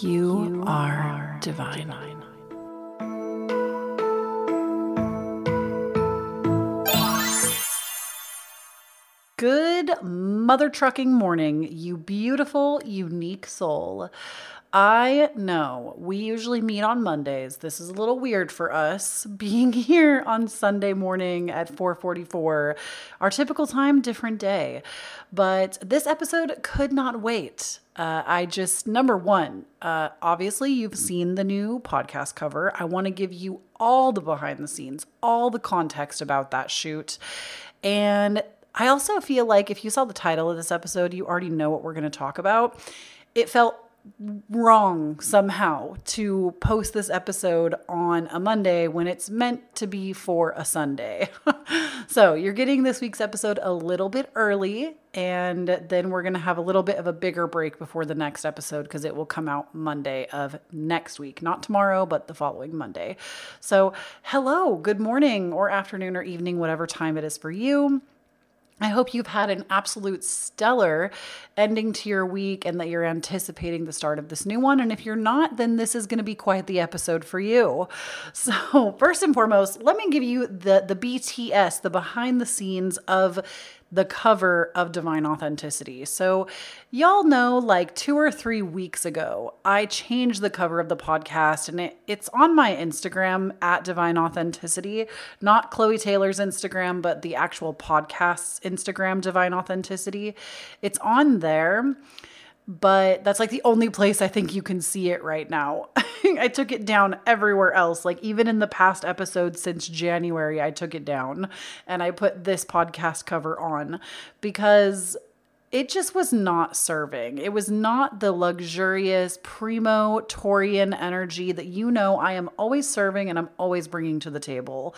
You, are, divine. Good mother trucking morning, you beautiful, unique soul. I know we usually meet on Mondays. This is a little weird for us being here on Sunday morning at 4:44. Our typical time different day. But this episode could not wait. Uh, I just, number one, uh, obviously, you've seen the new podcast cover. I want to give you all the behind the scenes, all the context about that shoot. And I also feel like if you saw the title of this episode, you already know what we're going to talk about. It felt wrong somehow to post this episode on a Monday when it's meant to be for a Sunday. so you're getting this week's episode a little bit early, and then we're going to have a little bit of a bigger break before the next episode because it will come out Monday of next week. Not tomorrow, but the following Monday. So, hello, good morning, or afternoon, or evening, whatever time it is for you. I hope you've had an absolute stellar ending to your week and that you're anticipating the start of this new one. And if you're not, then this is going to be quite the episode for you. So, first and foremost, let me give you the the BTS, the behind the scenes of the cover of Divine Authenticity. So, y'all know like two or three weeks ago, I changed the cover of the podcast and it, it's on my Instagram at Divine Authenticity, not Chloe Taylor's Instagram, but the actual podcast's Instagram, Divine Authenticity. It's on there but that's like the only place I think you can see it right now. I took it down everywhere else. Like even in the past episodes since January, I took it down and I put this podcast cover on because it just was not serving. It was not the luxurious primo Torian energy that you know I am always serving and I'm always bringing to the table.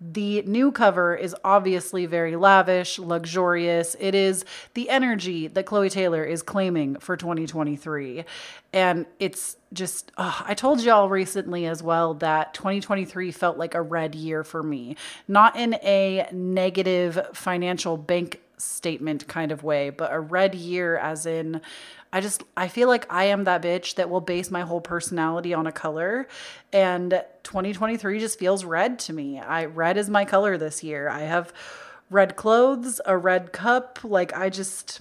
The new cover is obviously very lavish, luxurious. It is the energy that Chloe Taylor is claiming for 2023. And it's just, oh, I told y'all recently as well that 2023 felt like a red year for me, not in a negative financial bank statement kind of way, but a red year as in I just I feel like I am that bitch that will base my whole personality on a color and 2023 just feels red to me. I red is my color this year. I have red clothes, a red cup, like I just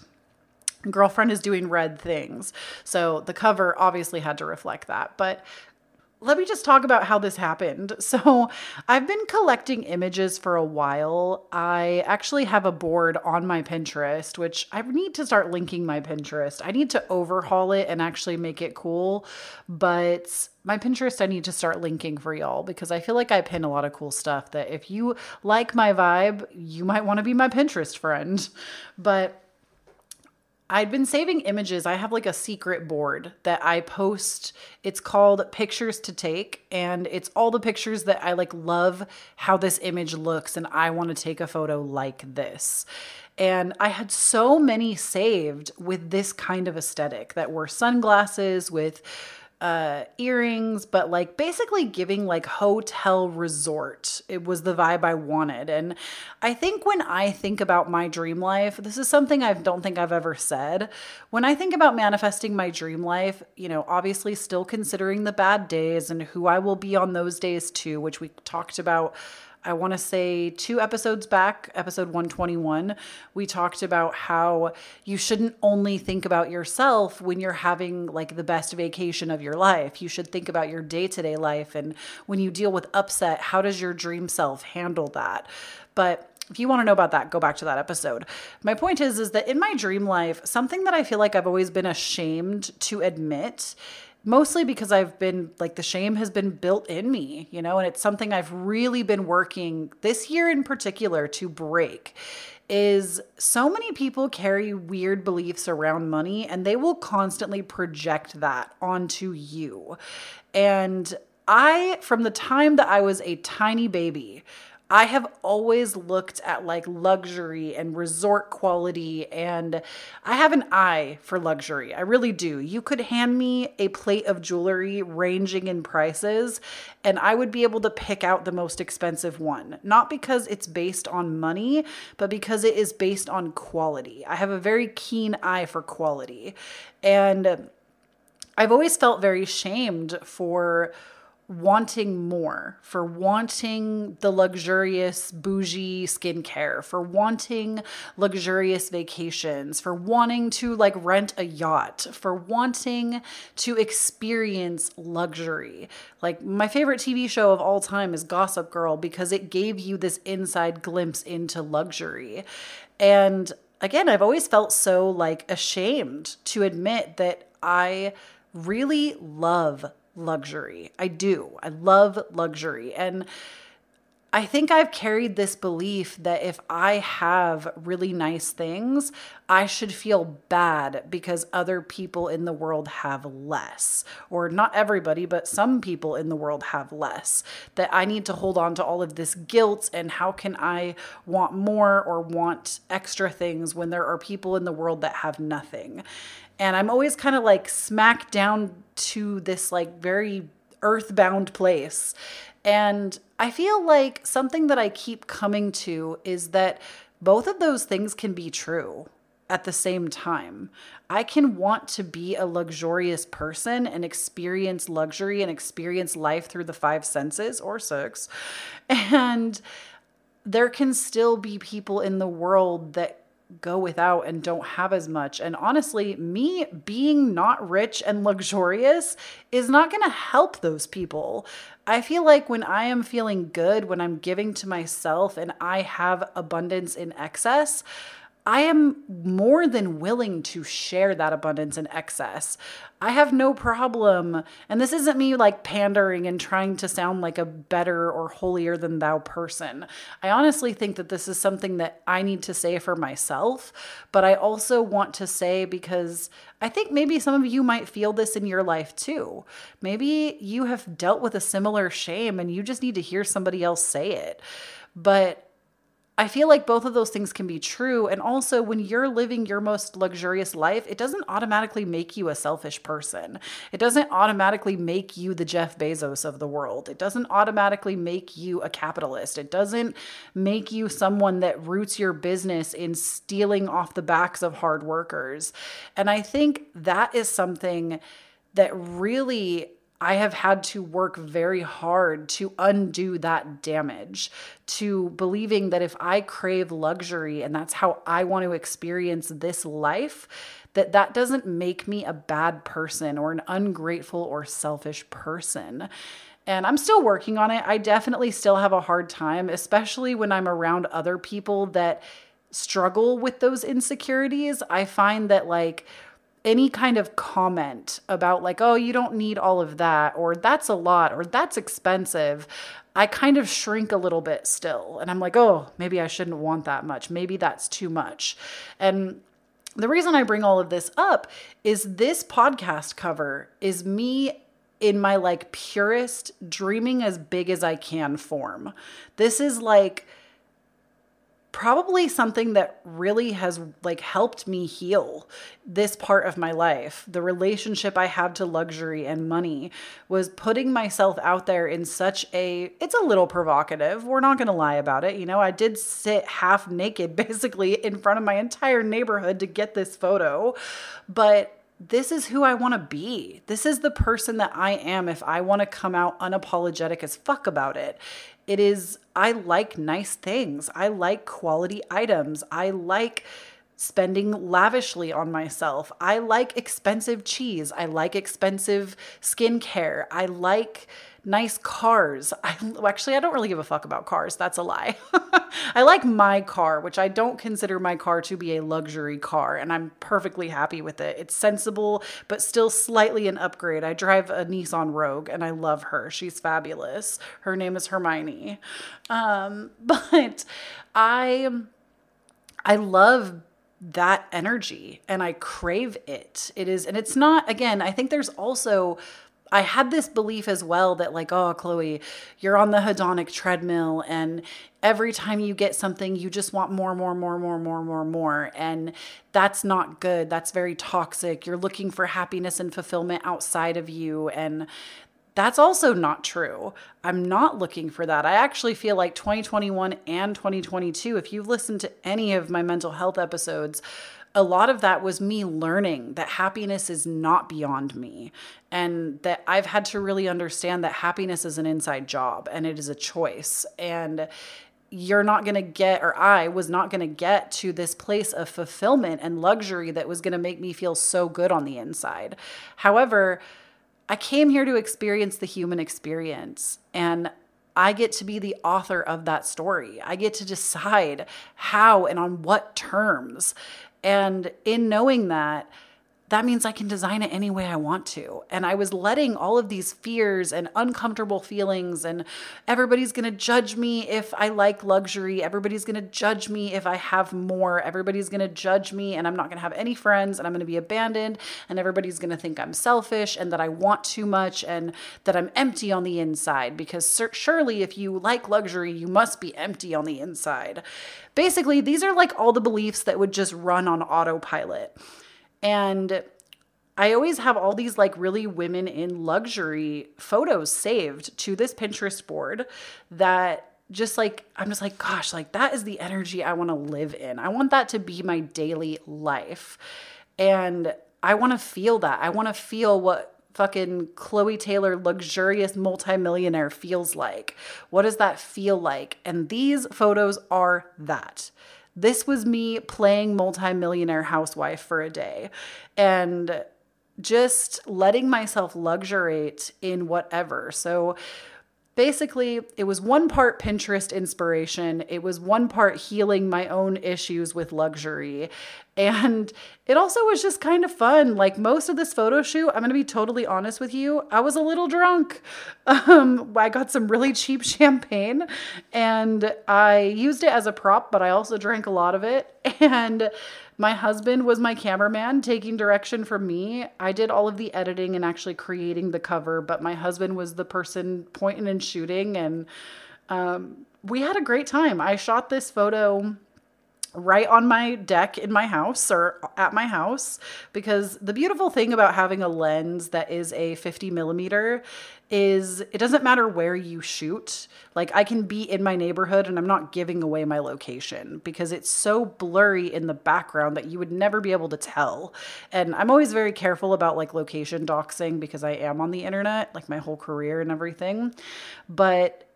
girlfriend is doing red things. So the cover obviously had to reflect that. But let me just talk about how this happened. So, I've been collecting images for a while. I actually have a board on my Pinterest, which I need to start linking my Pinterest. I need to overhaul it and actually make it cool. But my Pinterest, I need to start linking for y'all because I feel like I pin a lot of cool stuff that if you like my vibe, you might want to be my Pinterest friend. But I'd been saving images. I have like a secret board that I post. It's called Pictures to Take and it's all the pictures that I like love how this image looks and I want to take a photo like this. And I had so many saved with this kind of aesthetic that were sunglasses with uh earrings but like basically giving like hotel resort. It was the vibe i wanted. And i think when i think about my dream life this is something i don't think i've ever said. When i think about manifesting my dream life you know obviously still considering the bad days and who i will be on those days too which we talked about I want to say two episodes back, episode 121, we talked about how you shouldn't only think about yourself when you're having like the best vacation of your life. You should think about your day to day life. And when you deal with upset, how does your dream self handle that? But if you want to know about that, go back to that episode. My point is is that in my dream life, something that I feel like I've always been ashamed to admit mostly because I've been like the shame has been built in me, you know, and it's something I've really been working this year in particular to break is so many people carry weird beliefs around money and they will constantly project that onto you. And I, from the time that I was a tiny baby, I have always looked at like luxury and resort quality, and I have an eye for luxury. I really do. You could hand me a plate of jewelry ranging in prices, and I would be able to pick out the most expensive one. Not because it's based on money, but because it is based on quality. I have a very keen eye for quality. And I've always felt very shamed for wanting more, for wanting the luxurious bougie skincare, for wanting luxurious vacations, for wanting to like rent a yacht, for wanting to experience luxury. Like my favorite TV show of all time is Gossip Girl because it gave you this inside glimpse into luxury. And again, I've always felt so like ashamed to admit that I really love luxury. I do. I love luxury. And I think I've carried this belief that if I have really nice things, I should feel bad because other people in the world have less. Or not everybody, but some people in the world have less. That I need to hold on to all of this guilt and how can I want more or want extra things when there are people in the world that have nothing. And I'm always kind of like smack down to this like very earthbound place. And I feel like something that I keep coming to is that both of those things can be true at the same time. I can want to be a luxurious person and experience luxury and experience life through the five senses or six. And there can still be people in the world that go without and don't have as much. And honestly, me being not rich and luxurious is not going to help those people. I feel like when I am feeling good, when I'm giving to myself and I have abundance in excess, I am more than willing to share that abundance and excess. I have no problem. And this isn't me like pandering and trying to sound like a better or holier than thou person. I honestly think that this is something that I need to say for myself, but I also want to say because I think maybe some of you might feel this in your life too. Maybe you have dealt with a similar shame and you just need to hear somebody else say it. But I feel like both of those things can be true. And also, when you're living your most luxurious life, it doesn't automatically make you a selfish person. It doesn't automatically make you the Jeff Bezos of the world. It doesn't automatically make you a capitalist. It doesn't make you someone that roots your business in stealing off the backs of hard workers. And I think that is something that really I have had to work very hard to undo that damage, to believing that if I crave luxury and that's how I want to experience this life, that that doesn't make me a bad person or an ungrateful or selfish person. And I'm still working on it. I definitely still have a hard time, especially when I'm around other people that struggle with those insecurities. I find that like any kind of comment about like oh you don't need all of that or that's a lot or that's expensive i kind of shrink a little bit still and i'm like oh maybe i shouldn't want that much. Maybe that's too much. And the reason i bring all of this up is this podcast cover is me in my like purest dreaming as big as i can form. This is like probably something that really has like helped me heal this part of my life. The relationship I have to luxury and money was putting myself out there in such a it's a little provocative. We're not going to lie about it. You know, I did sit half naked basically in front of my entire neighborhood to get this photo. But this is who I want to be. This is the person that I am if I want to come out unapologetic as fuck about it. It is, I like nice things. I like quality items. I like spending lavishly on myself. I like expensive cheese. I like expensive skincare. I like nice cars. I actually I don't really give a fuck about cars. That's a lie. I like my car, which I don't consider my car to be a luxury car, and I'm perfectly happy with it. It's sensible, but still slightly an upgrade. I drive a Nissan Rogue, and I love her. She's fabulous. Her name is Hermione. Um, but I I love that energy and I crave it. It is, and it's not, again, I think there's also I had this belief as well that, like, oh, Chloe, you're on the hedonic treadmill, and every time you get something, you just want more, more, more, more, more, more, more. And that's not good. That's very toxic. You're looking for happiness and fulfillment outside of you. And that's also not true. I'm not looking for that. I actually feel like 2021 and 2022, if you've listened to any of my mental health episodes, a lot of that was me learning that happiness is not beyond me and that I've had to really understand that happiness is an inside job and it is a choice. And you're not going to get, or I was not going to get to this place of fulfillment and luxury that was going to make me feel so good on the inside. However, I came here to experience the human experience and I get to be the author of that story. I get to decide how and on what terms. And in knowing that, that means I can design it any way I want to. And I was letting all of these fears and uncomfortable feelings, and everybody's gonna judge me if I like luxury. Everybody's gonna judge me if I have more. Everybody's gonna judge me, and I'm not gonna have any friends, and I'm gonna be abandoned, and everybody's gonna think I'm selfish and that I want too much and that I'm empty on the inside. Because surely, if you like luxury, you must be empty on the inside. Basically, these are like all the beliefs that would just run on autopilot. And I always have all these like really women in luxury photos saved to this Pinterest board that just like I'm just like gosh, like that is the energy I want to live in. I want that to be my daily life. And I want to feel that. I want to feel what fucking Chloe Taylor luxurious multimillionaire feels like. What does that feel like? And these photos are that. This was me playing multimillionaire housewife for a day and just letting myself luxuriate in whatever. So basically, it was one part Pinterest inspiration, it was one part healing my own issues with luxury. And it also was just kind of fun. Like most of this photo shoot, I'm going to be totally honest with you, I was a little drunk. Um, I got some really cheap champagne and I used it as a prop, but I also drank a lot of it. And my husband was my cameraman taking direction from me. I did all of the editing and actually creating the cover, but my husband was the person pointing and shooting. And um, we had a great time. I shot this photo right on my deck in my house or at my house because the beautiful thing about having a lens that is a 50 millimeter is it doesn't matter where you shoot. Like i can be in my neighborhood and i'm not giving away my location because it's so blurry in the background that you would never be able to tell. And i'm always very careful about like location doxing because i am on the internet like my whole career and everything. But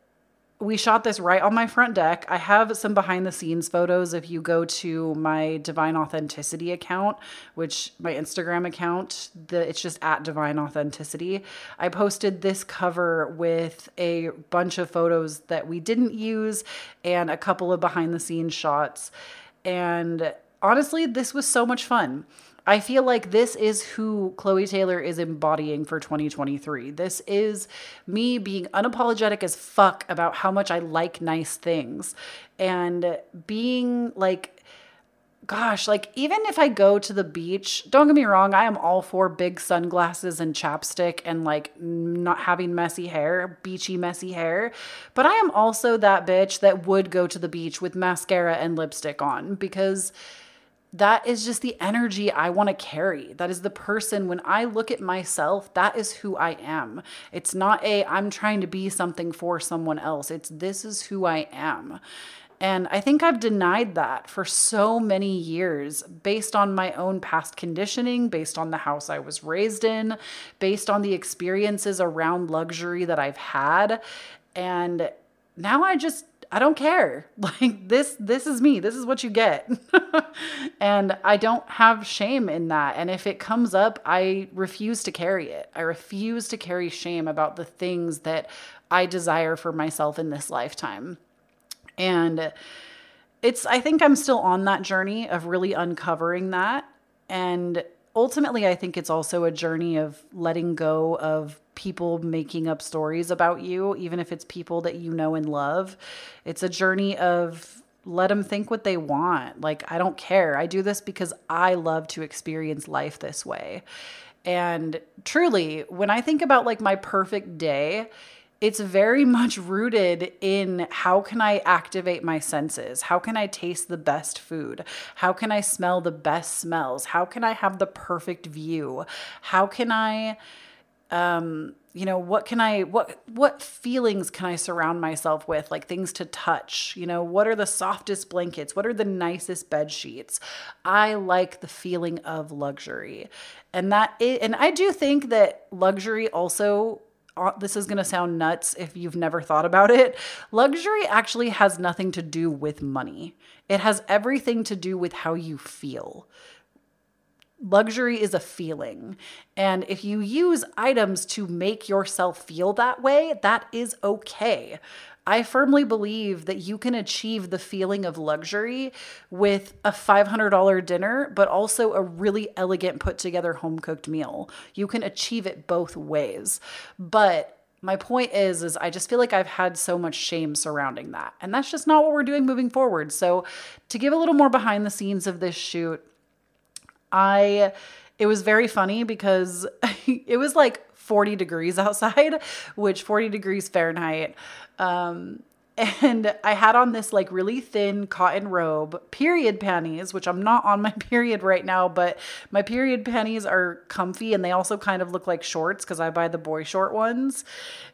we shot this right on my front deck. I have some behind the scenes photos. If you go to my Divine Authenticity account, which my Instagram account, the it's just at Divine Authenticity. I posted this cover with a bunch of photos that we didn't use and a couple of behind the scenes shots. And honestly, this was so much fun. I feel like this is who Chloe Taylor is embodying for 2023. This is me being unapologetic as fuck about how much I like nice things and being like, gosh, like even if I go to the beach, don't get me wrong, I am all for big sunglasses and chapstick and like not having messy hair, beachy, messy hair. But I am also that bitch that would go to the beach with mascara and lipstick on because that is just the energy I want to carry. That is the person when I look at myself, that is who I am. It's not a I'm trying to be something for someone else. It's this is who I am. And I think I've denied that for so many years based on my own past conditioning, based on the house I was raised in, based on the experiences around luxury that I've had. And now I just I don't care. Like this this is me. This is what you get. and I don't have shame in that. And if it comes up, I refuse to carry it. I refuse to carry shame about the things that I desire for myself in this lifetime. And it's I think I'm still on that journey of really uncovering that and ultimately I think it's also a journey of letting go of people making up stories about you, even if it's people that you know and love. It's a journey of let them think what they want. Like, I don't care. I do this because I love to experience life this way. And truly, when I think about like my perfect day, it's very much rooted in how can I activate my senses? How can I taste the best food? How can I smell the best smells? How can I have the perfect view? How can I Um, you know what can i what what feelings can i surround myself with like things to touch you know what are the softest blankets what are the nicest bed sheets i like the feeling of luxury and that and i do think that luxury also this is going to sound nuts if you've never thought about it. Luxury actually has nothing to do with money. It has everything to do with how you feel luxury is a feeling. And if you use items to make yourself feel that way, that is okay. I firmly believe that you can achieve the feeling of luxury with a $500 dinner, but also a really elegant, put together home cooked meal. You can achieve it both ways. But my point is is i just feel like i've had so much shame surrounding that and that's just not what we're doing moving forward so to give a little more behind the scenes of this shoot I it was very funny because it was like 40 degrees outside, which 40 degrees Fahrenheit. Um, and I had on this like really thin cotton robe, period panties, which I'm not on my period right now, but my period panties are comfy and they also kind of look like shorts because I buy the boy short ones.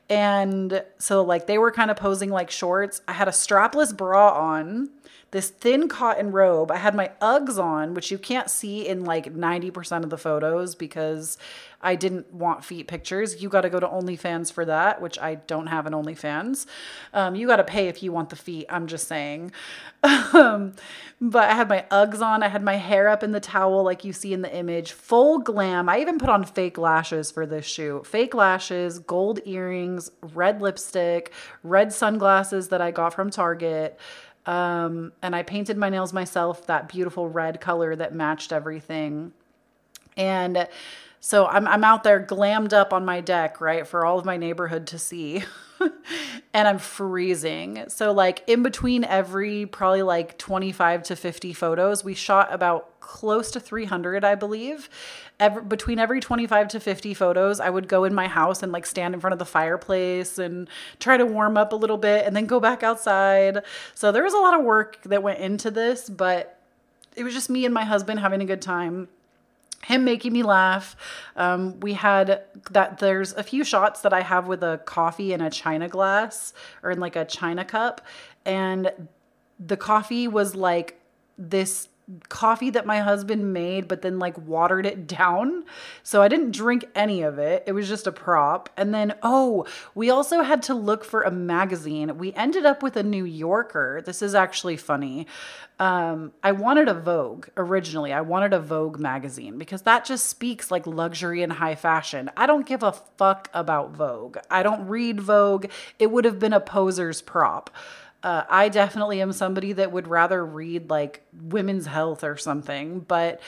And so, like, they were kind of posing like shorts. I had a strapless bra on this thin cotton robe. I had my Uggs on, which you can't see in like 90% of the photos because I didn't want feet pictures. You got to go to OnlyFans for that, which I don't have an OnlyFans. Um, you got to pay if you want the feet. I'm just saying. um, but I had my Uggs on. I had my hair up in the towel, like you see in the image. Full glam. I even put on fake lashes for this shoot. Fake lashes, gold earrings, red lipstick, red sunglasses that I got from Target. Um, and I painted my nails myself that beautiful red color that matched everything. And so I'm, I'm out there glammed up on my deck, right, for all of my neighborhood to see. and I'm freezing. So, like, in between every probably like 25 to 50 photos, we shot about close to 300, I believe. Every, between every 25 to 50 photos, I would go in my house and like stand in front of the fireplace and try to warm up a little bit and then go back outside. So, there was a lot of work that went into this, but it was just me and my husband having a good time him making me laugh. Um, we had that. There's a few shots that I have with a coffee in a china glass or in like a china cup, and the coffee was like this coffee that my husband made, but then like watered it down. So I didn't drink any of it. It was just a prop. And then, oh, we also had to look for a magazine. We ended up with a New Yorker. This is actually funny. Um, I wanted a Vogue originally. I wanted a Vogue magazine because that just speaks like luxury and high fashion. I don't give a fuck about Vogue. I don't read Vogue. It would have been a poser's prop. Uh, I definitely am somebody that would rather read like women's health or something, but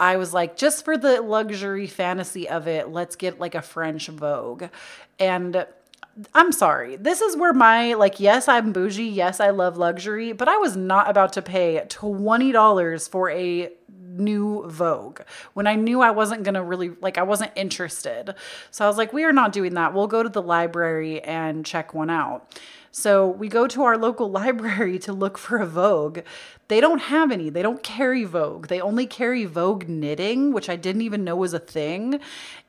I was like, just for the luxury fantasy of it, let's get like a French Vogue. And I'm sorry. This is where my, like, yes, I'm bougie. Yes, I love luxury, but I was not about to pay $20 for a new Vogue when I knew I wasn't going to really, like, I wasn't interested. So I was like, we are not doing that. We'll go to the library and check one out. So we go to our local library to look for a Vogue. They don't have any. They don't carry Vogue. They only carry Vogue knitting, which I didn't even know was a thing.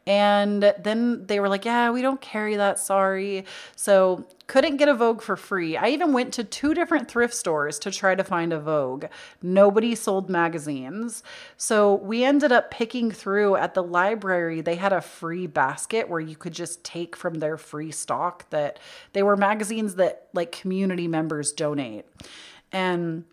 And then they were like, yeah, we don't carry that. Sorry. So couldn't get a Vogue for free. I even went to two different thrift stores to try to find a Vogue. Nobody sold magazines. So we ended up picking through at the library. They had a free basket where you could just take from their free stock that they were magazines that like community members donate. And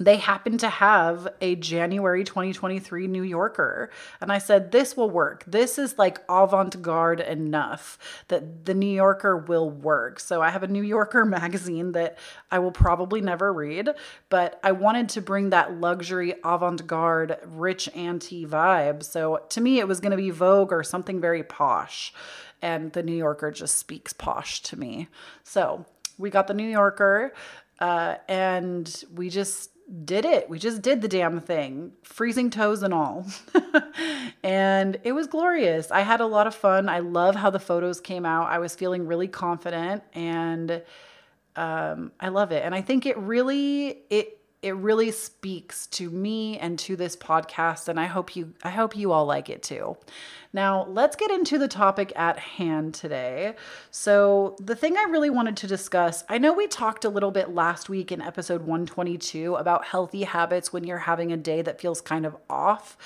they happened to have a January 2023 New Yorker. And I said, This will work. This is like avant garde enough that the New Yorker will work. So I have a New Yorker magazine that I will probably never read, but I wanted to bring that luxury avant garde, rich auntie vibe. So to me, it was going to be Vogue or something very posh. And the New Yorker just speaks posh to me. So we got the New Yorker. Uh, and we just did it. We just did the damn thing, freezing toes and all. and it was glorious. I had a lot of fun. I love how the photos came out. I was feeling really confident and um, I love it. And I think it really it it really speaks to me and to this podcast and I hope you I hope you all like it too. Now, let's get into the topic at hand today. So, the thing I really wanted to discuss, I know we talked a little bit last week in episode 122 about healthy habits when you're having a day that feels kind of off.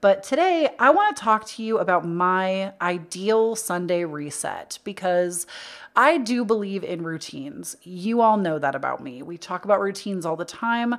But today, I want to talk to you about my ideal Sunday reset because I do believe in routines. You all know that about me. We talk about routines all the time.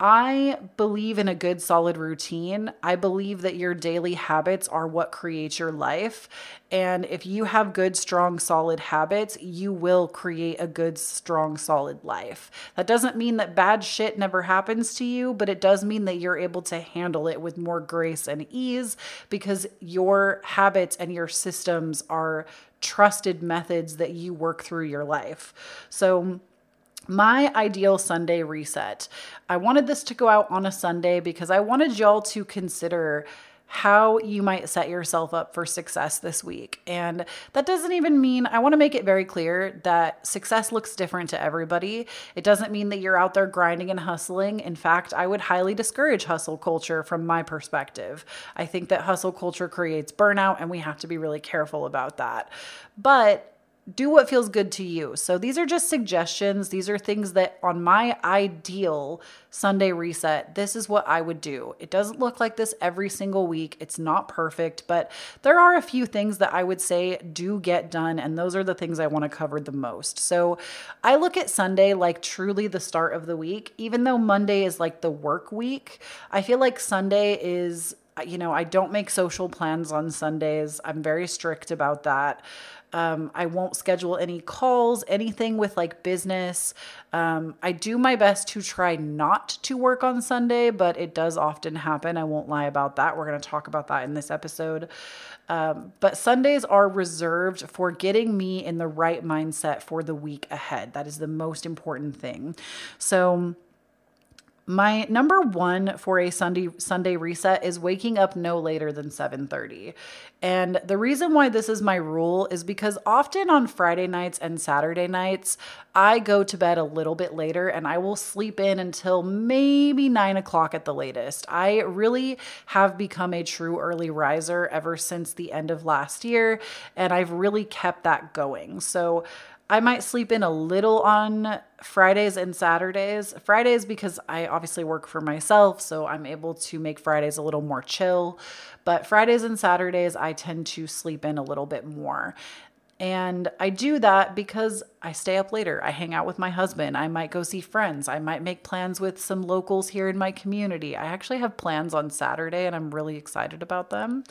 I believe in a good, solid routine. I believe that your daily habits are what creates your life. And if you have good, strong, solid habits, you will create a good, strong, solid life. That doesn't mean that bad shit never happens to you, but it does mean that you're able to handle it with more grace and ease because your habits and your systems are trusted methods that you work through your life. So, my ideal Sunday reset. I wanted this to go out on a Sunday because I wanted y'all to consider how you might set yourself up for success this week. And that doesn't even mean, I want to make it very clear that success looks different to everybody. It doesn't mean that you're out there grinding and hustling. In fact, I would highly discourage hustle culture from my perspective. I think that hustle culture creates burnout, and we have to be really careful about that. But do what feels good to you. So these are just suggestions. These are things that on my ideal Sunday reset, this is what I would do. It doesn't look like this every single week. It's not perfect, but there are a few things that I would say do get done. And those are the things I want to cover the most. So I look at Sunday like truly the start of the week, even though Monday is like the work week. I feel like Sunday is you know, I don't make social plans on Sundays. I'm very strict about that. Um, I won't schedule any calls, anything with like business. Um, I do my best to try not to work on Sunday, but it does often happen. I won't lie about that. We're going to talk about that in this episode. Um, but Sundays are reserved for getting me in the right mindset for the week ahead. That is the most important thing. So, my number one for a Sunday Sunday reset is waking up no later than 7:30. And the reason why this is my rule is because often on Friday nights and Saturday nights, I go to bed a little bit later and I will sleep in until maybe nine o'clock at the latest. I really have become a true early riser ever since the end of last year, and I've really kept that going. So I might sleep in a little on Fridays and Saturdays. Fridays because I obviously work for myself, so I'm able to make Fridays a little more chill. But Fridays and Saturdays, I tend to sleep in a little bit more. And I do that because I stay up later. I hang out with my husband. I might go see friends. I might make plans with some locals here in my community. I actually have plans on Saturday and I'm really excited about them.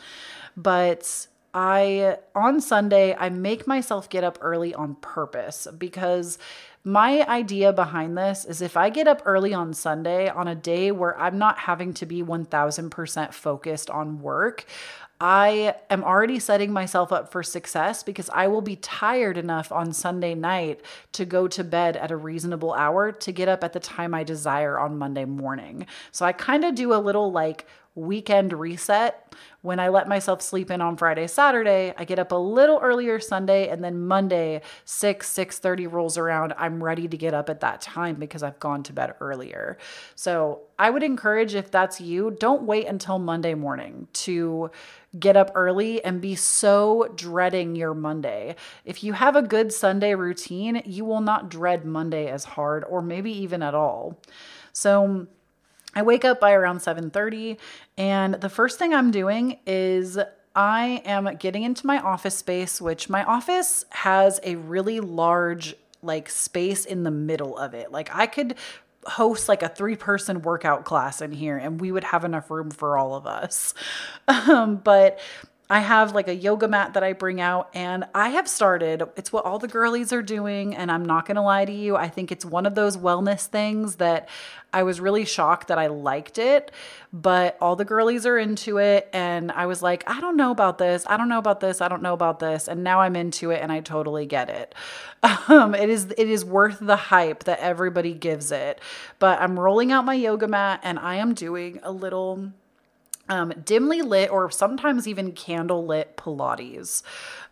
But I on Sunday I make myself get up early on purpose because my idea behind this is if I get up early on Sunday on a day where I'm not having to be 1000% focused on work, I am already setting myself up for success because I will be tired enough on Sunday night to go to bed at a reasonable hour to get up at the time I desire on Monday morning. So I kind of do a little like weekend reset. When I let myself sleep in on Friday, Saturday, I get up a little earlier Sunday and then Monday 6 6:30 rolls around, I'm ready to get up at that time because I've gone to bed earlier. So, I would encourage if that's you, don't wait until Monday morning to get up early and be so dreading your Monday. If you have a good Sunday routine, you will not dread Monday as hard or maybe even at all. So, I wake up by around 7:30 and the first thing I'm doing is I am getting into my office space, which my office has a really large like space in the middle of it. Like I could host like a three person workout class in here and we would have enough room for all of us. Um, but I have like a yoga mat that I bring out, and I have started. It's what all the girlies are doing, and I'm not gonna lie to you. I think it's one of those wellness things that I was really shocked that I liked it, but all the girlies are into it, and I was like, I don't know about this. I don't know about this. I don't know about this, and now I'm into it, and I totally get it. Um, it is it is worth the hype that everybody gives it. But I'm rolling out my yoga mat, and I am doing a little um, dimly lit or sometimes even candle lit Pilates.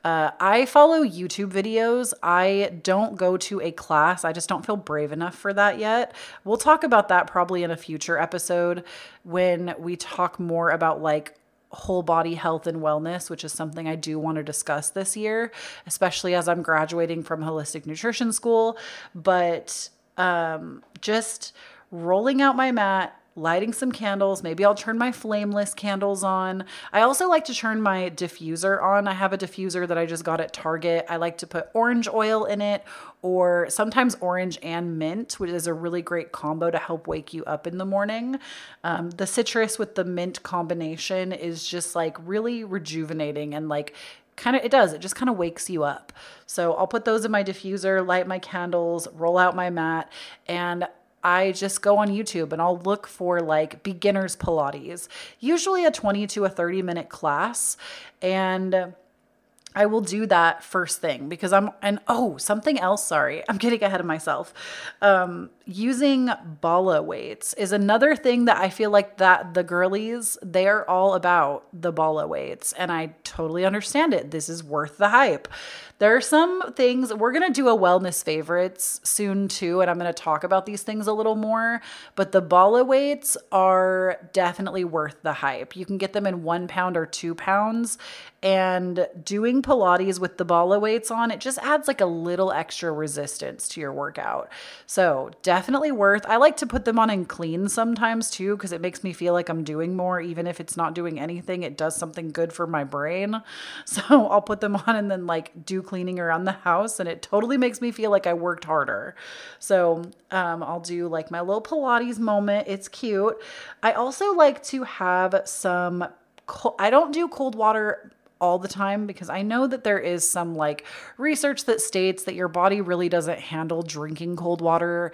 Uh, I follow YouTube videos. I don't go to a class. I just don't feel brave enough for that yet. We'll talk about that probably in a future episode when we talk more about like whole body health and wellness, which is something I do want to discuss this year, especially as I'm graduating from holistic nutrition school. But um, just rolling out my mat, lighting some candles. Maybe I'll turn my flameless candles on. I also like to turn my diffuser on. I have a diffuser that I just got at Target. I like to put orange oil in it or sometimes orange and mint, which is a really great combo to help wake you up in the morning. Um, the citrus with the mint combination is just like really rejuvenating and like kind of it does it just kind of wakes you up so i'll put those in my diffuser light my candles roll out my mat and I just go on YouTube and I'll look for like beginners Pilates, usually a 20 to a 30 minute class. And I will do that first thing because I'm, and oh, something else, sorry, I'm getting ahead of myself. Um, using bala weights is another thing that I feel like that the girlies, they're all about the bala weights. And I totally understand it. This is worth the hype. There are some things we're going to do a wellness favorites soon too, and I'm going to talk about these things a little more. But the bala weights are definitely worth the hype. You can get them in one pound or two pounds, and doing Pilates with the bala weights on, it just adds like a little extra resistance to your workout. So definitely worth. I like to put them on and clean sometimes too because it makes me feel like I'm doing more, even if it's not doing anything. It does something good for my brain. So I'll put them on and then like do cleaning around the house and it totally makes me feel like I worked harder. So um, I'll do like my little Pilates moment. It's cute. I also like to have some, I don't do cold water all the time because I know that there is some like research that states that your body really doesn't handle drinking cold water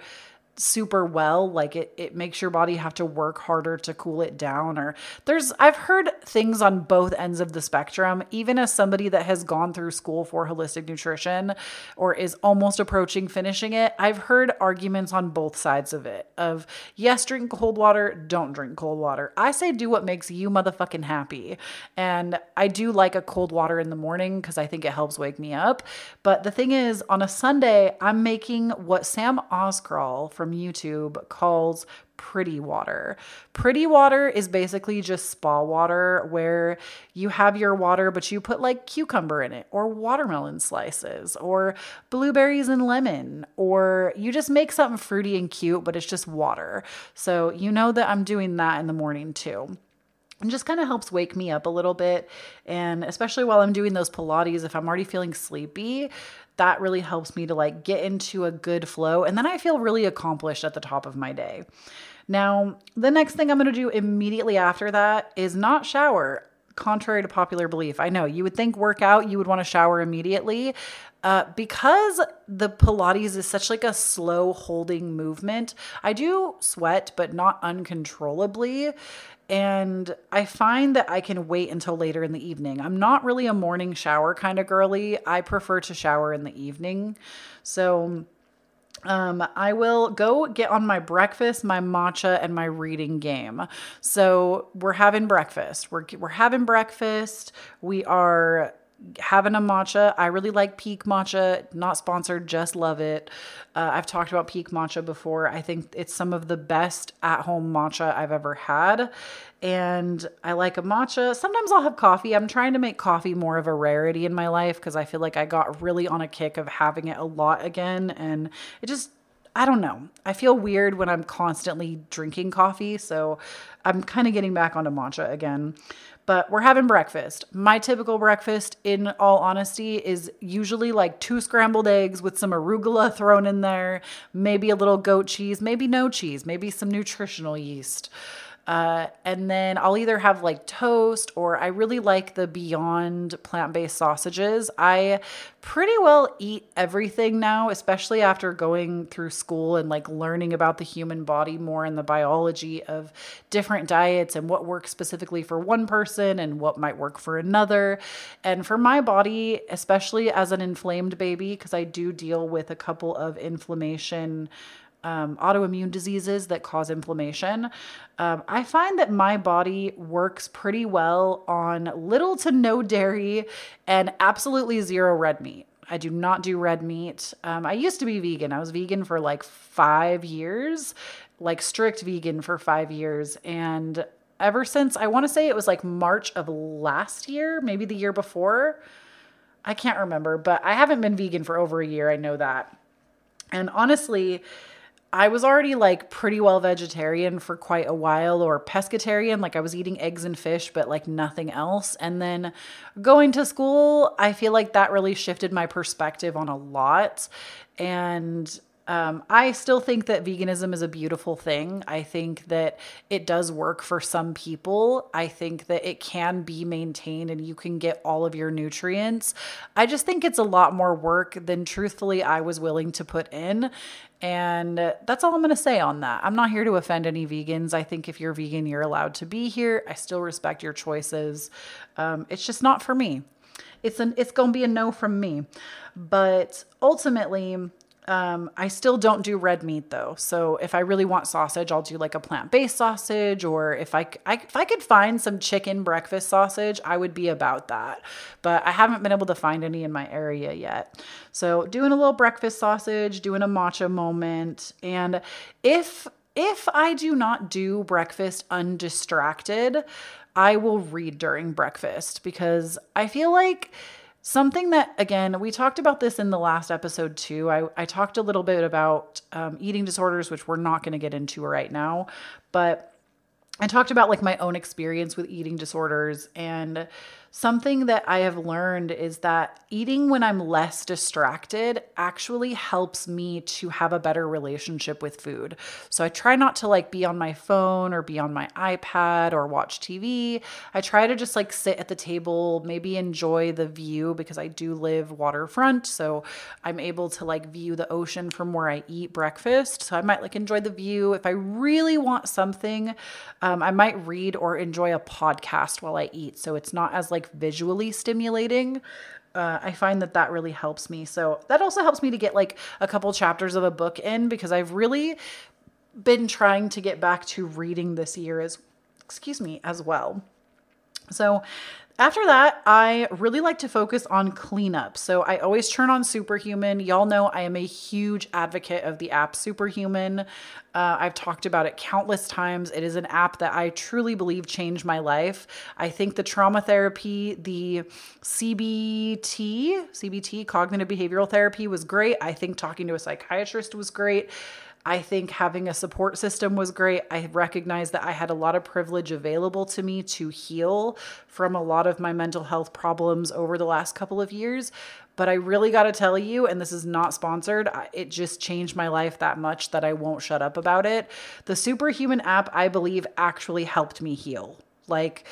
super well like it it makes your body have to work harder to cool it down or there's I've heard things on both ends of the spectrum. Even as somebody that has gone through school for holistic nutrition or is almost approaching finishing it I've heard arguments on both sides of it of yes drink cold water don't drink cold water. I say do what makes you motherfucking happy. And I do like a cold water in the morning cuz I think it helps wake me up. But the thing is on a Sunday I'm making what Sam Oscrawl from YouTube calls pretty water. Pretty water is basically just spa water where you have your water, but you put like cucumber in it, or watermelon slices, or blueberries and lemon, or you just make something fruity and cute, but it's just water. So you know that I'm doing that in the morning too and just kind of helps wake me up a little bit. And especially while I'm doing those Pilates, if I'm already feeling sleepy, that really helps me to like get into a good flow. And then I feel really accomplished at the top of my day. Now, the next thing I'm going to do immediately after that is not shower. Contrary to popular belief, I know you would think workout, you would want to shower immediately. Uh, because the Pilates is such like a slow holding movement, I do sweat, but not uncontrollably. And I find that I can wait until later in the evening. I'm not really a morning shower kind of girly. I prefer to shower in the evening. So um, I will go get on my breakfast, my matcha, and my reading game. So we're having breakfast. We're we're having breakfast. We are having a matcha. I really like Pique matcha, not sponsored, just love it. Uh, I've talked about Pique matcha before. I think it's some of the best at home matcha I've ever had. And I like a matcha. Sometimes I'll have coffee. I'm trying to make coffee more of a rarity in my life because I feel like I got really on a kick of having it a lot again. And it just, I don't know. I feel weird when I'm constantly drinking coffee. So I'm kind of getting back onto matcha again but we're having breakfast. My typical breakfast, in all honesty, is usually like two scrambled eggs with some arugula thrown in there, maybe a little goat cheese, maybe no cheese, maybe some nutritional yeast. Uh, and then I'll either have like toast or I really like the Beyond plant based sausages. I pretty well eat everything now, especially after going through school and like learning about the human body more and the biology of different diets and what works specifically for one person and what might work for another. And for my body, especially as an inflamed baby, because I do deal with a couple of inflammation um, autoimmune diseases that cause inflammation. Um, I find that my body works pretty well on little to no dairy and absolutely zero red meat. I do not do red meat. Um, I used to be vegan. I was vegan for like five years, like strict vegan for five years. And ever since I want to say it was like March of last year, maybe the year before. I can't remember, but I haven't been vegan for over a year. I know that. And honestly, I was already like pretty well vegetarian for quite a while or pescatarian. Like I was eating eggs and fish, but like nothing else. And then going to school, I feel like that really shifted my perspective on a lot. And um, I still think that veganism is a beautiful thing. I think that it does work for some people. I think that it can be maintained and you can get all of your nutrients. I just think it's a lot more work than truthfully I was willing to put in. And that's all I'm going to say on that. I'm not here to offend any vegans. I think if you're vegan, you're allowed to be here. I still respect your choices. Um, it's just not for me. It's an it's going to be a no from me. But ultimately, um, I still don't do red meat though. So if I really want sausage, I'll do like a plant-based sausage, or if I, I if I could find some chicken breakfast sausage, I would be about that. But I haven't been able to find any in my area yet. So doing a little breakfast sausage, doing a matcha moment, and if if I do not do breakfast undistracted, I will read during breakfast because I feel like Something that, again, we talked about this in the last episode too. I, I talked a little bit about um, eating disorders, which we're not going to get into right now, but I talked about like my own experience with eating disorders and Something that I have learned is that eating when I'm less distracted actually helps me to have a better relationship with food. So I try not to like be on my phone or be on my iPad or watch TV. I try to just like sit at the table, maybe enjoy the view because I do live waterfront. So I'm able to like view the ocean from where I eat breakfast. So I might like enjoy the view. If I really want something, um, I might read or enjoy a podcast while I eat. So it's not as like like visually stimulating. Uh, I find that that really helps me. So that also helps me to get like a couple chapters of a book in because I've really been trying to get back to reading this year as excuse me as well. So after that, I really like to focus on cleanup. So I always turn on Superhuman. Y'all know I am a huge advocate of the app Superhuman. Uh, I've talked about it countless times. It is an app that I truly believe changed my life. I think the trauma therapy, the CBT, CBT, cognitive behavioral therapy, was great. I think talking to a psychiatrist was great. I think having a support system was great. I recognized that I had a lot of privilege available to me to heal from a lot of my mental health problems over the last couple of years. But I really got to tell you, and this is not sponsored, it just changed my life that much that I won't shut up about it. The Superhuman app, I believe, actually helped me heal. Like,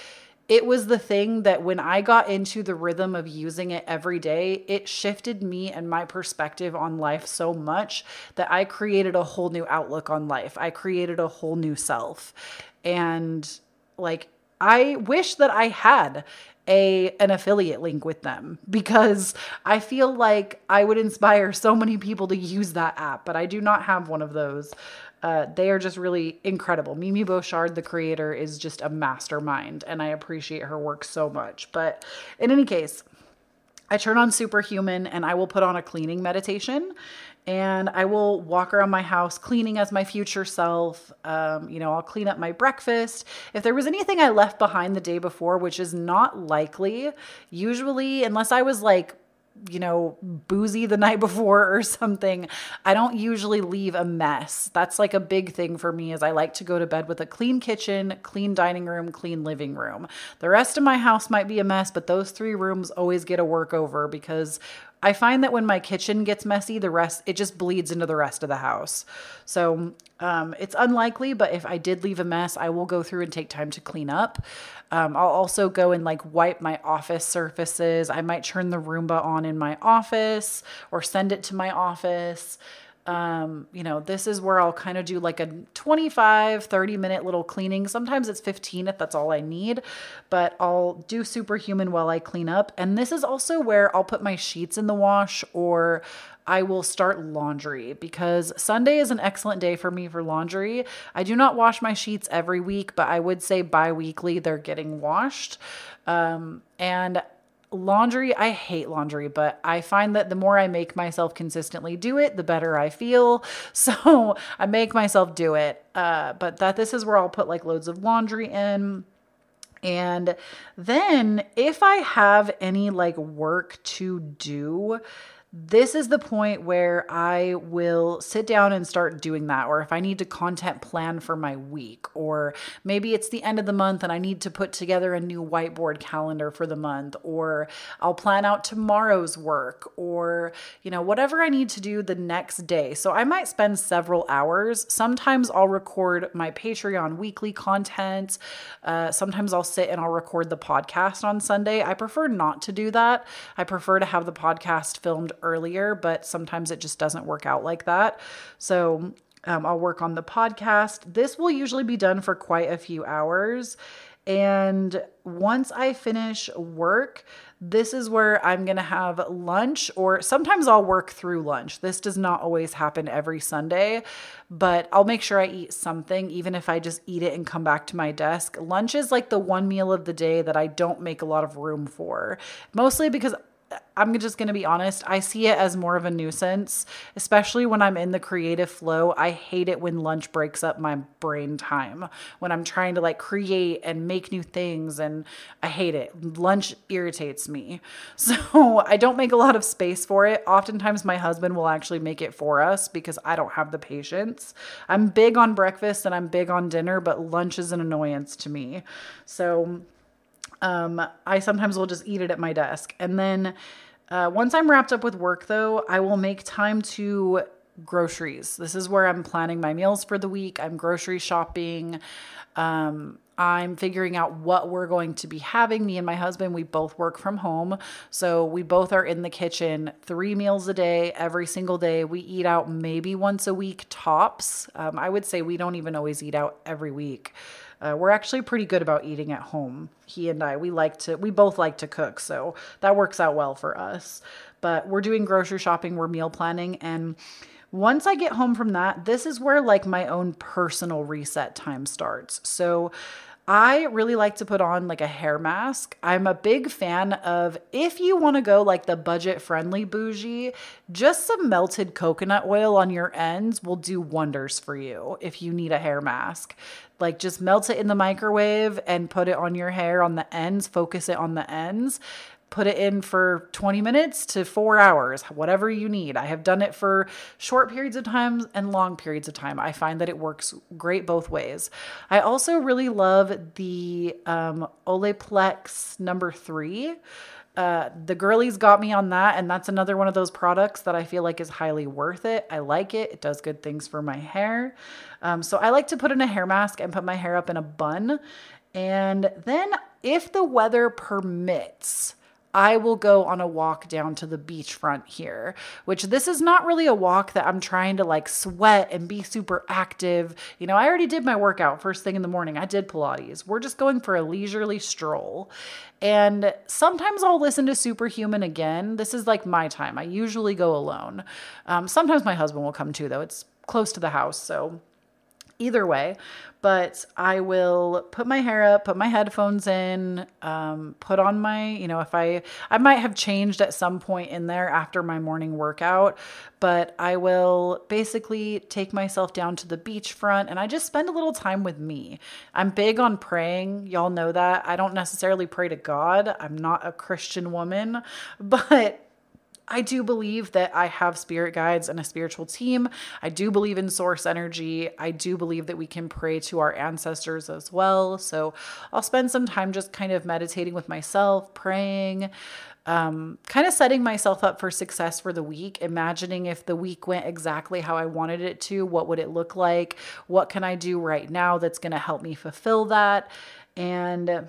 it was the thing that when I got into the rhythm of using it every day, it shifted me and my perspective on life so much that I created a whole new outlook on life. I created a whole new self. And like, I wish that I had a an affiliate link with them because I feel like I would inspire so many people to use that app, but I do not have one of those. Uh, they are just really incredible. Mimi Bouchard, the creator, is just a mastermind, and I appreciate her work so much. But in any case, I turn on Superhuman and I will put on a cleaning meditation and I will walk around my house cleaning as my future self. Um, you know, I'll clean up my breakfast. If there was anything I left behind the day before, which is not likely, usually, unless I was like you know, boozy the night before or something, I don't usually leave a mess. That's like a big thing for me is I like to go to bed with a clean kitchen, clean dining room, clean living room. The rest of my house might be a mess, but those three rooms always get a work over because I find that when my kitchen gets messy, the rest it just bleeds into the rest of the house. So um, it's unlikely, but if I did leave a mess, I will go through and take time to clean up. Um, I'll also go and like wipe my office surfaces. I might turn the Roomba on in my office or send it to my office. Um, you know, this is where I'll kind of do like a 25, 30 minute little cleaning. Sometimes it's 15 if that's all I need, but I'll do superhuman while I clean up. And this is also where I'll put my sheets in the wash or I will start laundry because Sunday is an excellent day for me for laundry. I do not wash my sheets every week, but I would say bi weekly they're getting washed. Um, and laundry, I hate laundry, but I find that the more I make myself consistently do it, the better I feel. So I make myself do it. Uh, but that this is where I'll put like loads of laundry in. And then if I have any like work to do, this is the point where I will sit down and start doing that. Or if I need to content plan for my week, or maybe it's the end of the month and I need to put together a new whiteboard calendar for the month, or I'll plan out tomorrow's work, or, you know, whatever I need to do the next day. So I might spend several hours. Sometimes I'll record my Patreon weekly content. Uh, sometimes I'll sit and I'll record the podcast on Sunday. I prefer not to do that. I prefer to have the podcast filmed earlier, but sometimes it just doesn't work out like that. So um, I'll work on the podcast. This will usually be done for quite a few hours. And once I finish work, this is where I'm going to have lunch, or sometimes I'll work through lunch. This does not always happen every Sunday, but I'll make sure I eat something, even if I just eat it and come back to my desk. Lunch is like the one meal of the day that I don't make a lot of room for, mostly because I'm just going to be honest, I see it as more of a nuisance, especially when I'm in the creative flow. I hate it when lunch breaks up my brain time, when I'm trying to like create and make new things. And I hate it. Lunch irritates me. So I don't make a lot of space for it. Oftentimes, my husband will actually make it for us because I don't have the patience. I'm big on breakfast and I'm big on dinner, but lunch is an annoyance to me. So, um, I sometimes will just eat it at my desk. And then uh, once I'm wrapped up with work, though, I will make time to groceries. This is where I'm planning my meals for the week. I'm grocery shopping. Um, I'm figuring out what we're going to be having. Me and my husband, we both work from home. So we both are in the kitchen three meals a day, every single day. We eat out maybe once a week tops. Um, I would say we don't even always eat out every week. Uh, we're actually pretty good about eating at home. He and I, we like to, we both like to cook, so that works out well for us. But we're doing grocery shopping, we're meal planning, and once I get home from that, this is where like my own personal reset time starts. So I really like to put on like a hair mask. I'm a big fan of if you want to go like the budget friendly bougie, just some melted coconut oil on your ends will do wonders for you if you need a hair mask. Like just melt it in the microwave and put it on your hair on the ends, focus it on the ends put it in for 20 minutes to four hours, whatever you need. I have done it for short periods of time and long periods of time. I find that it works great both ways. I also really love the um, Olaplex number three. Uh, the girlies got me on that, and that's another one of those products that I feel like is highly worth it. I like it, it does good things for my hair. Um, so I like to put in a hair mask and put my hair up in a bun. And then, if the weather permits, I will go on a walk down to the beachfront here, which this is not really a walk that I'm trying to like sweat and be super active. You know, I already did my workout first thing in the morning. I did Pilates. We're just going for a leisurely stroll. And sometimes I'll listen to Superhuman again. This is like my time. I usually go alone. Um, sometimes my husband will come too, though. It's close to the house. So either way but I will put my hair up, put my headphones in, um, put on my, you know, if I, I might have changed at some point in there after my morning workout, but I will basically take myself down to the beachfront and I just spend a little time with me. I'm big on praying. Y'all know that. I don't necessarily pray to God, I'm not a Christian woman, but I do believe that I have spirit guides and a spiritual team. I do believe in source energy. I do believe that we can pray to our ancestors as well. So I'll spend some time just kind of meditating with myself, praying, um, kind of setting myself up for success for the week, imagining if the week went exactly how I wanted it to, what would it look like? What can I do right now that's going to help me fulfill that? And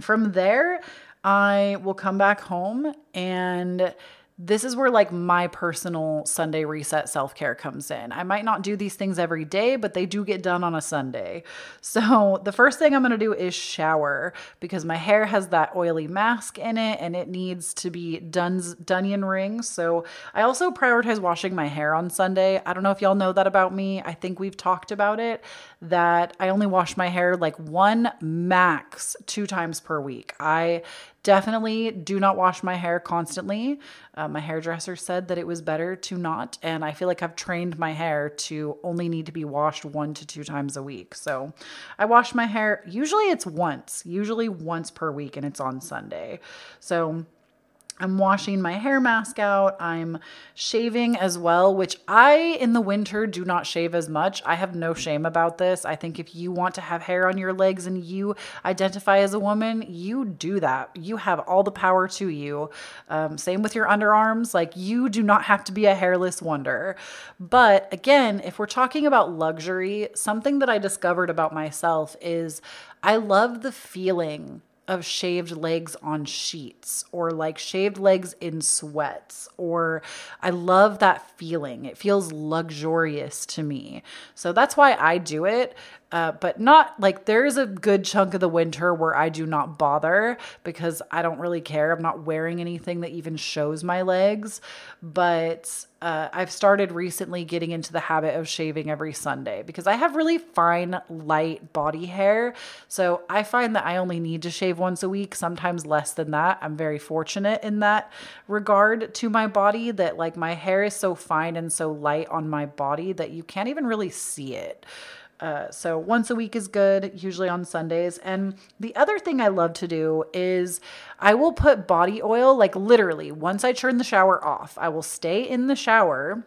from there, I will come back home and this is where like my personal Sunday reset self care comes in. I might not do these things every day, but they do get done on a Sunday. So the first thing I'm gonna do is shower because my hair has that oily mask in it and it needs to be Dun's Dunyan rings. So I also prioritize washing my hair on Sunday. I don't know if y'all know that about me. I think we've talked about it that I only wash my hair like one max two times per week. I definitely do not wash my hair constantly. Uh, my hairdresser said that it was better to not, and I feel like I've trained my hair to only need to be washed one to two times a week. So I wash my hair, usually it's once, usually once per week, and it's on Sunday. So I'm washing my hair mask out. I'm shaving as well, which I in the winter do not shave as much. I have no shame about this. I think if you want to have hair on your legs and you identify as a woman, you do that. You have all the power to you. Um, same with your underarms. Like you do not have to be a hairless wonder. But again, if we're talking about luxury, something that I discovered about myself is I love the feeling of shaved legs on sheets or like shaved legs in sweats or I love that feeling. It feels luxurious to me. So that's why I do it. Uh, but not like there's a good chunk of the winter where I do not bother because I don't really care. I'm not wearing anything that even shows my legs. But uh, I've started recently getting into the habit of shaving every Sunday because I have really fine, light body hair. So I find that I only need to shave once a week, sometimes less than that. I'm very fortunate in that regard to my body that like my hair is so fine and so light on my body that you can't even really see it. Uh, so once a week is good, usually on Sundays. And the other thing I love to do is I will put body oil, like literally, once I turn the shower off, I will stay in the shower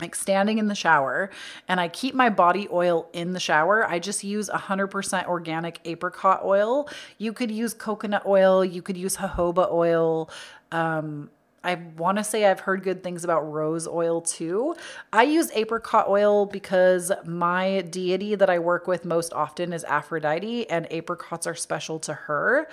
like standing in the shower and I keep my body oil in the shower. I just use 100% organic apricot oil. You could use coconut oil, you could use jojoba oil. Um, I want to say I've heard good things about rose oil too. I use apricot oil because my deity that I work with most often is Aphrodite, and apricots are special to her.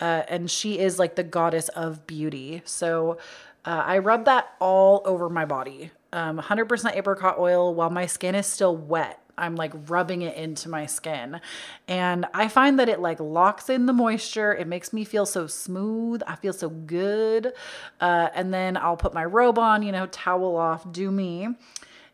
Uh, and she is like the goddess of beauty. So uh, I rub that all over my body. Um, 100% apricot oil while my skin is still wet. I'm like rubbing it into my skin. And I find that it like locks in the moisture. It makes me feel so smooth. I feel so good. Uh, and then I'll put my robe on, you know, towel off, do me.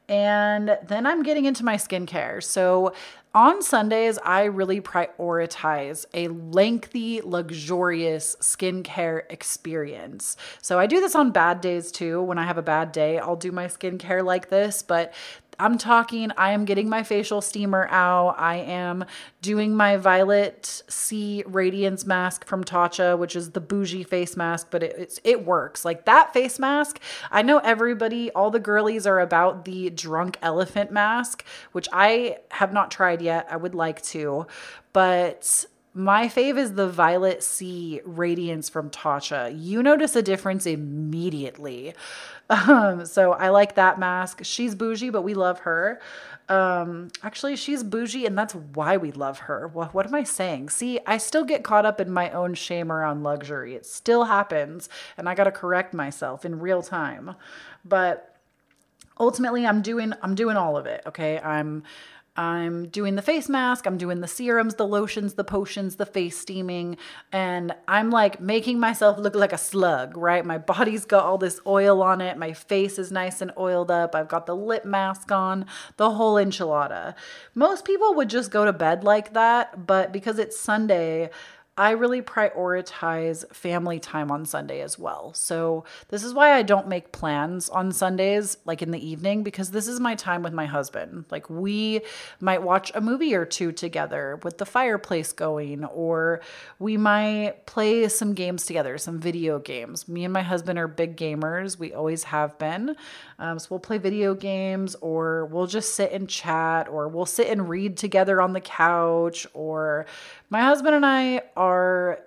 And then I'm getting into my skincare. So on Sundays, I really prioritize a lengthy, luxurious skincare experience. So I do this on bad days too. When I have a bad day, I'll do my skincare like this, but I'm talking, I am getting my facial steamer out. I am doing my Violet C Radiance mask from Tatcha, which is the bougie face mask, but it, it works. Like that face mask, I know everybody, all the girlies are about the drunk elephant mask, which I have not tried yet. I would like to, but my fave is the Violet C Radiance from Tatcha. You notice a difference immediately. Um, so I like that mask. She's bougie, but we love her. Um, actually, she's bougie, and that's why we love her. What, what am I saying? See, I still get caught up in my own shame around luxury. It still happens, and I got to correct myself in real time. But ultimately, I'm doing I'm doing all of it. Okay, I'm I'm doing the face mask, I'm doing the serums, the lotions, the potions, the face steaming, and I'm like making myself look like a slug, right? My body's got all this oil on it, my face is nice and oiled up, I've got the lip mask on, the whole enchilada. Most people would just go to bed like that, but because it's Sunday, I really prioritize family time on Sunday as well. So, this is why I don't make plans on Sundays, like in the evening, because this is my time with my husband. Like, we might watch a movie or two together with the fireplace going, or we might play some games together, some video games. Me and my husband are big gamers, we always have been. Um, so, we'll play video games, or we'll just sit and chat, or we'll sit and read together on the couch, or my husband and I are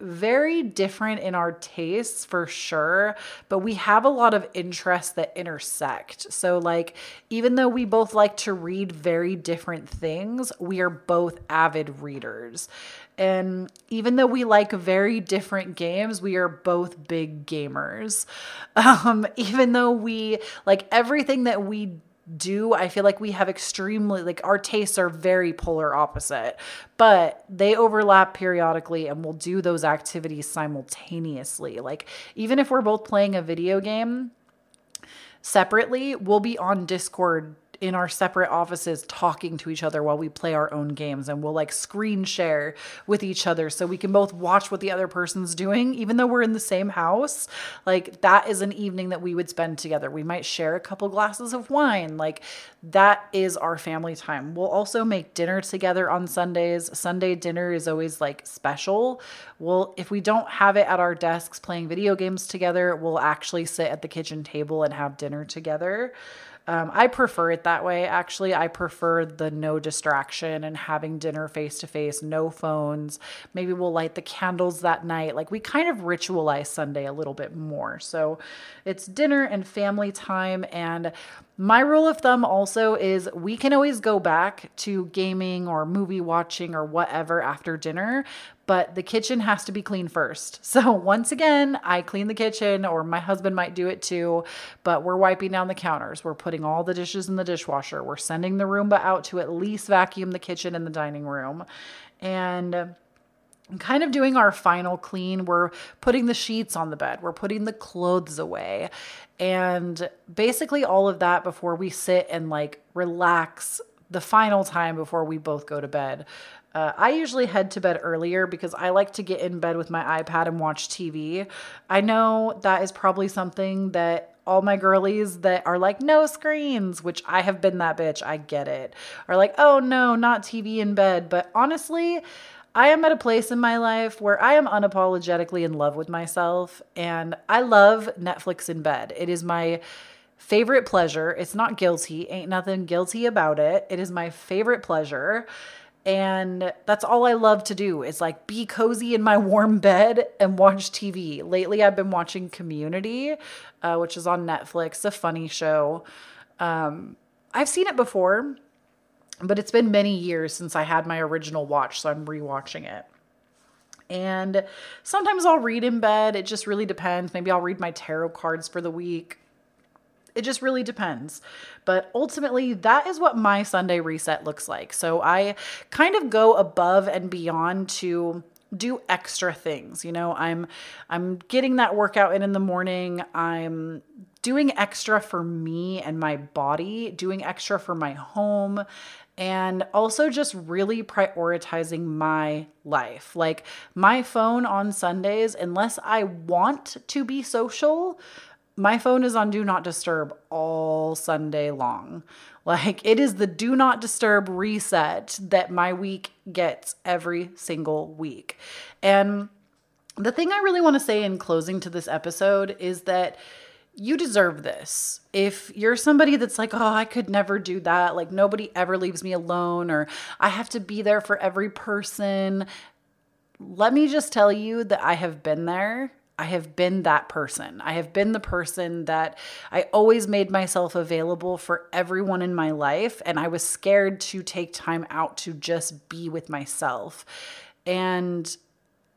very different in our tastes for sure, but we have a lot of interests that intersect. So, like, even though we both like to read very different things, we are both avid readers. And even though we like very different games, we are both big gamers. Um, even though we like everything that we do i feel like we have extremely like our tastes are very polar opposite but they overlap periodically and we'll do those activities simultaneously. Like even if we're both playing a video game separately we'll be on discord in our separate offices talking to each other while we play our own games and we'll like screen share with each other so we can both watch what the other person's doing even though we're in the same house. Like that is an evening that we would spend together. We might share a couple glasses of wine. Like that is our family time. We'll also make dinner together on Sundays. Sunday dinner is always like special. Well if we don't have it at our desks playing video games together we'll actually sit at the kitchen table and have dinner together um, I prefer it that way. Actually, I prefer the no distraction and having dinner face to face, no phones. Maybe we'll light the candles that night. Like we kind of ritualize Sunday a little bit more. So it's dinner and family time. And my rule of thumb also is we can always go back to gaming or movie watching or whatever after dinner, but the kitchen has to be clean first. So once again, I clean the kitchen or my husband might do it too, but we're wiping down the counters. We're putting all the dishes in the dishwasher. We're sending the Roomba out to at least vacuum the kitchen and the dining room. And kind of doing our final clean. We're putting the sheets on the bed, we're putting the clothes away, and basically all of that before we sit and like relax the final time before we both go to bed. Uh, I usually head to bed earlier because I like to get in bed with my iPad and watch TV. I know that is probably something that all my girlies that are like, no screens, which I have been that bitch, I get it, are like, oh no, not TV in bed. But honestly, I am at a place in my life where I am unapologetically in love with myself and I love Netflix in bed. It is my favorite pleasure. It's not guilty, ain't nothing guilty about it. It is my favorite pleasure. And that's all I love to do is like be cozy in my warm bed and watch TV. Lately, I've been watching Community, uh, which is on Netflix, a funny show. Um, I've seen it before but it's been many years since I had my original watch, so I'm rewatching it. And sometimes I'll read in bed. It just really depends. Maybe I'll read my tarot cards for the week. It just really depends. But ultimately, that is what my Sunday reset looks like. So I kind of go above and beyond to do extra things you know i'm i'm getting that workout in in the morning i'm doing extra for me and my body doing extra for my home and also just really prioritizing my life. Like my phone on Sundays, unless I want to be social, my phone is on do not disturb all Sunday long. Like it is the do not disturb reset that my week gets every single week. And the thing I really want to say in closing to this episode is that you deserve this. If you're somebody that's like, oh, I could never do that, like nobody ever leaves me alone, or I have to be there for every person, let me just tell you that I have been there. I have been that person. I have been the person that I always made myself available for everyone in my life. And I was scared to take time out to just be with myself. And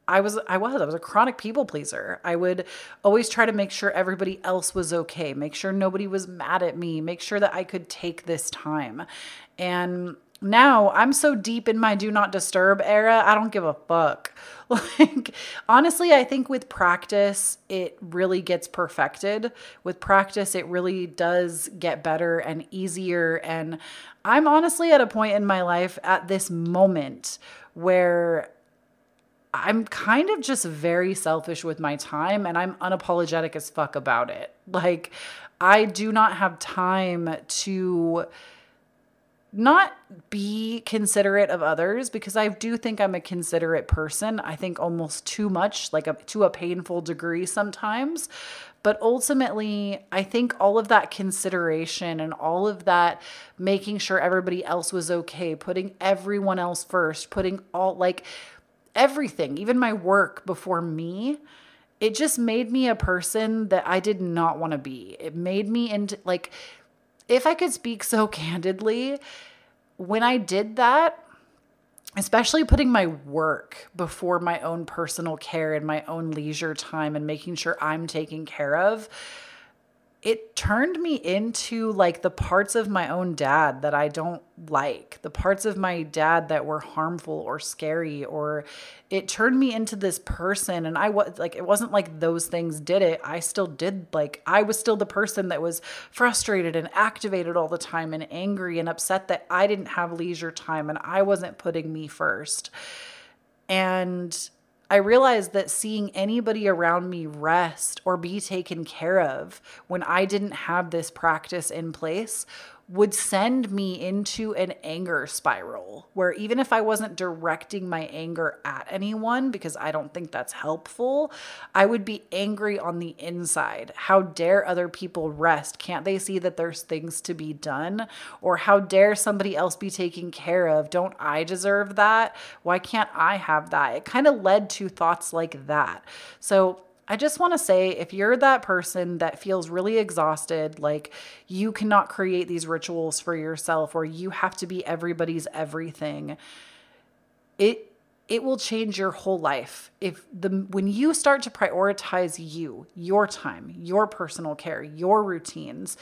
I was I was I was a chronic people pleaser. I would always try to make sure everybody else was okay, make sure nobody was mad at me, make sure that I could take this time. And now I'm so deep in my do not disturb era, I don't give a fuck. Like honestly, I think with practice it really gets perfected. With practice it really does get better and easier and I'm honestly at a point in my life at this moment where I'm kind of just very selfish with my time and I'm unapologetic as fuck about it. Like, I do not have time to not be considerate of others because I do think I'm a considerate person. I think almost too much, like a, to a painful degree sometimes. But ultimately, I think all of that consideration and all of that making sure everybody else was okay, putting everyone else first, putting all like everything, even my work before me, it just made me a person that I did not want to be. It made me into like, if I could speak so candidly, when I did that, especially putting my work before my own personal care and my own leisure time and making sure I'm taken care of it turned me into like the parts of my own dad that I don't like, the parts of my dad that were harmful or scary, or it turned me into this person. And I was like, it wasn't like those things did it. I still did, like, I was still the person that was frustrated and activated all the time and angry and upset that I didn't have leisure time and I wasn't putting me first. And I realized that seeing anybody around me rest or be taken care of when I didn't have this practice in place would send me into an anger spiral where even if I wasn't directing my anger at anyone, because I don't think that's helpful, I would be angry on the inside. How dare other people rest? Can't they see that there's things to be done? Or how dare somebody else be taken care of? Don't I deserve that? Why can't I have that? It kind of led to thoughts like that. So I just want to say if you're that person that feels really exhausted, like you cannot create these rituals for yourself or you have to be everybody's everything, it it will change your whole life. If the when you start to prioritize you, your time, your personal care, your routines,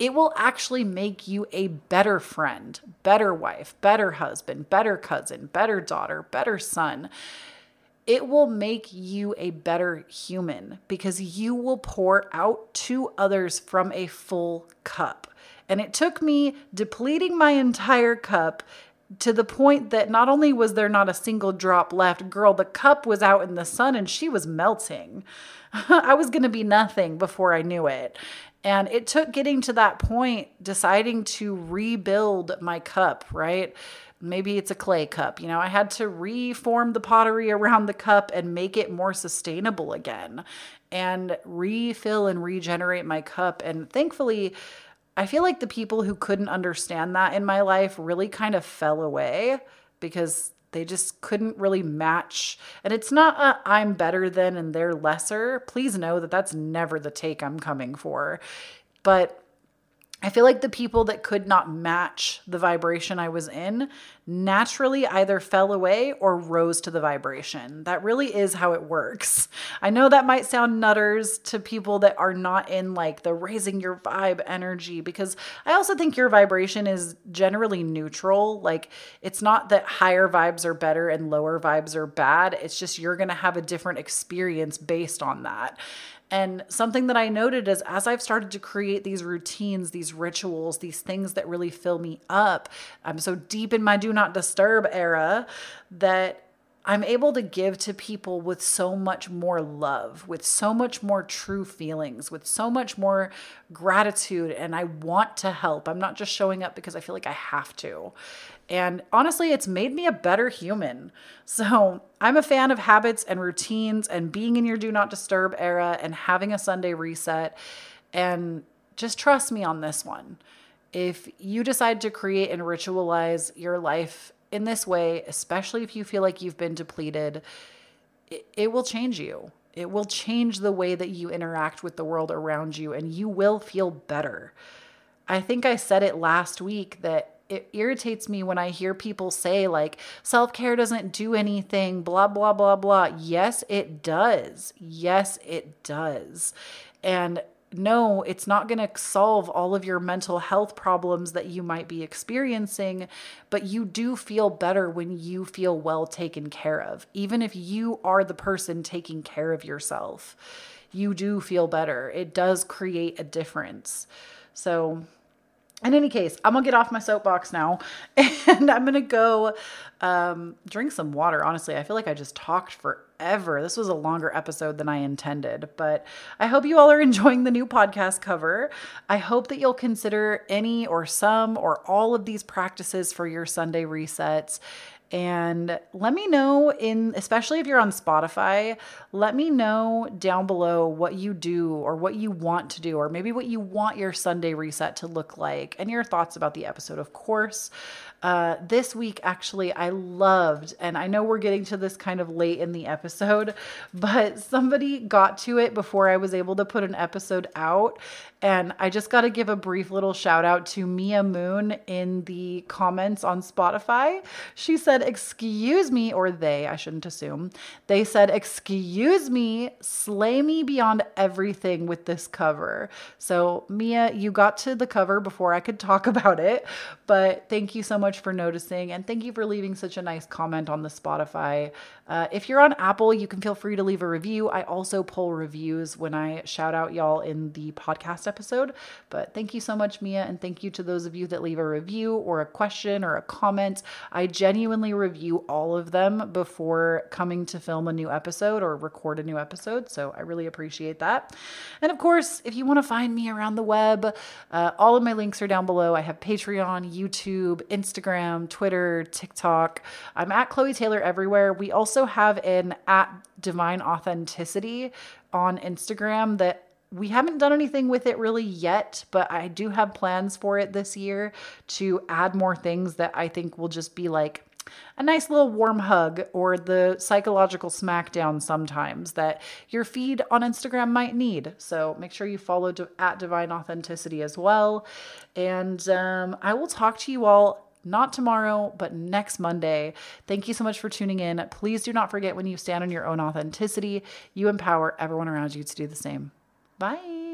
it will actually make you a better friend, better wife, better husband, better cousin, better daughter, better son it will make you a better human because you will pour out to others from a full cup. And it took me depleting my entire cup to the point that not only was there not a single drop left, girl, the cup was out in the sun and she was melting. I was going to be nothing before I knew it. And it took getting to that point, deciding to rebuild my cup, right? Maybe it's a clay cup. You know, I had to reform the pottery around the cup and make it more sustainable again and refill and regenerate my cup. And thankfully, I feel like the people who couldn't understand that in my life really kind of fell away because they just couldn't really match. And it's not i I'm better than and they're lesser. Please know that that's never the take I'm coming for. But I feel like the people that could not match the vibration I was in naturally either fell away or rose to the vibration. That really is how it works. I know that might sound nutters to people that are not in like the raising your vibe energy because I also think your vibration is generally neutral. Like it's not that higher vibes are better and lower vibes are bad. It's just you're going to have a different experience based on that. And something that I noted is as I've started to create these routines, these rituals, these things that really fill me up, I'm so deep in my do not disturb era that I'm able to give to people with so much more love, with so much more true feelings, with so much more gratitude. And I want to help. I'm not just showing up because I feel like I have to. And honestly, it's made me a better human. So I'm a fan of habits and routines and being in your do not disturb era and having a Sunday reset. And just trust me on this one. If you decide to create and ritualize your life in this way, especially if you feel like you've been depleted, it, it will change you. It will change the way that you interact with the world around you, and you will feel better. I think I said it last week that it irritates me when I hear people say, like, self care doesn't do anything, blah, blah, blah, blah. Yes, it does. Yes, it does. And no, it's not going to solve all of your mental health problems that you might be experiencing, but you do feel better when you feel well taken care of. Even if you are the person taking care of yourself, you do feel better. It does create a difference. So, in any case, I'm gonna get off my soapbox now and I'm gonna go um, drink some water. Honestly, I feel like I just talked forever. This was a longer episode than I intended, but I hope you all are enjoying the new podcast cover. I hope that you'll consider any or some or all of these practices for your Sunday resets and let me know in especially if you're on Spotify, let me know down below what you do or what you want to do or maybe what you want your Sunday reset to look like and your thoughts about the episode, of course. Uh, this week, actually, I loved, and I know we're getting to this kind of late in the episode, but somebody got to it before I was able to put an episode out. And I just got to give a brief little shout out to Mia Moon in the comments on Spotify. She said, said, Excuse me, or they, I shouldn't assume. They said, Excuse me, slay me beyond everything with this cover. So, Mia, you got to the cover before I could talk about it, but thank you so much for noticing and thank you for leaving such a nice comment on the Spotify. Uh, if you're on Apple, you can feel free to leave a review. I also pull reviews when I shout out y'all in the podcast episode. But thank you so much, Mia, and thank you to those of you that leave a review or a question or a comment. I genuinely review all of them before coming to film a new episode or record a new episode. So I really appreciate that. And of course, if you want to find me around the web, uh, all of my links are down below. I have Patreon, YouTube, Instagram, Twitter, TikTok. I'm at Chloe Taylor everywhere. We also have an at Divine Authenticity on Instagram that we haven't done anything with it really yet, but I do have plans for it this year to add more things that I think will just be like a nice little warm hug or the psychological smackdown sometimes that your feed on Instagram might need. So make sure you follow at Divine Authenticity as well. And um, I will talk to you all not tomorrow, but next Monday. Thank you so much for tuning in. Please do not forget when you stand on your own authenticity, you empower everyone around you to do the same. Bye.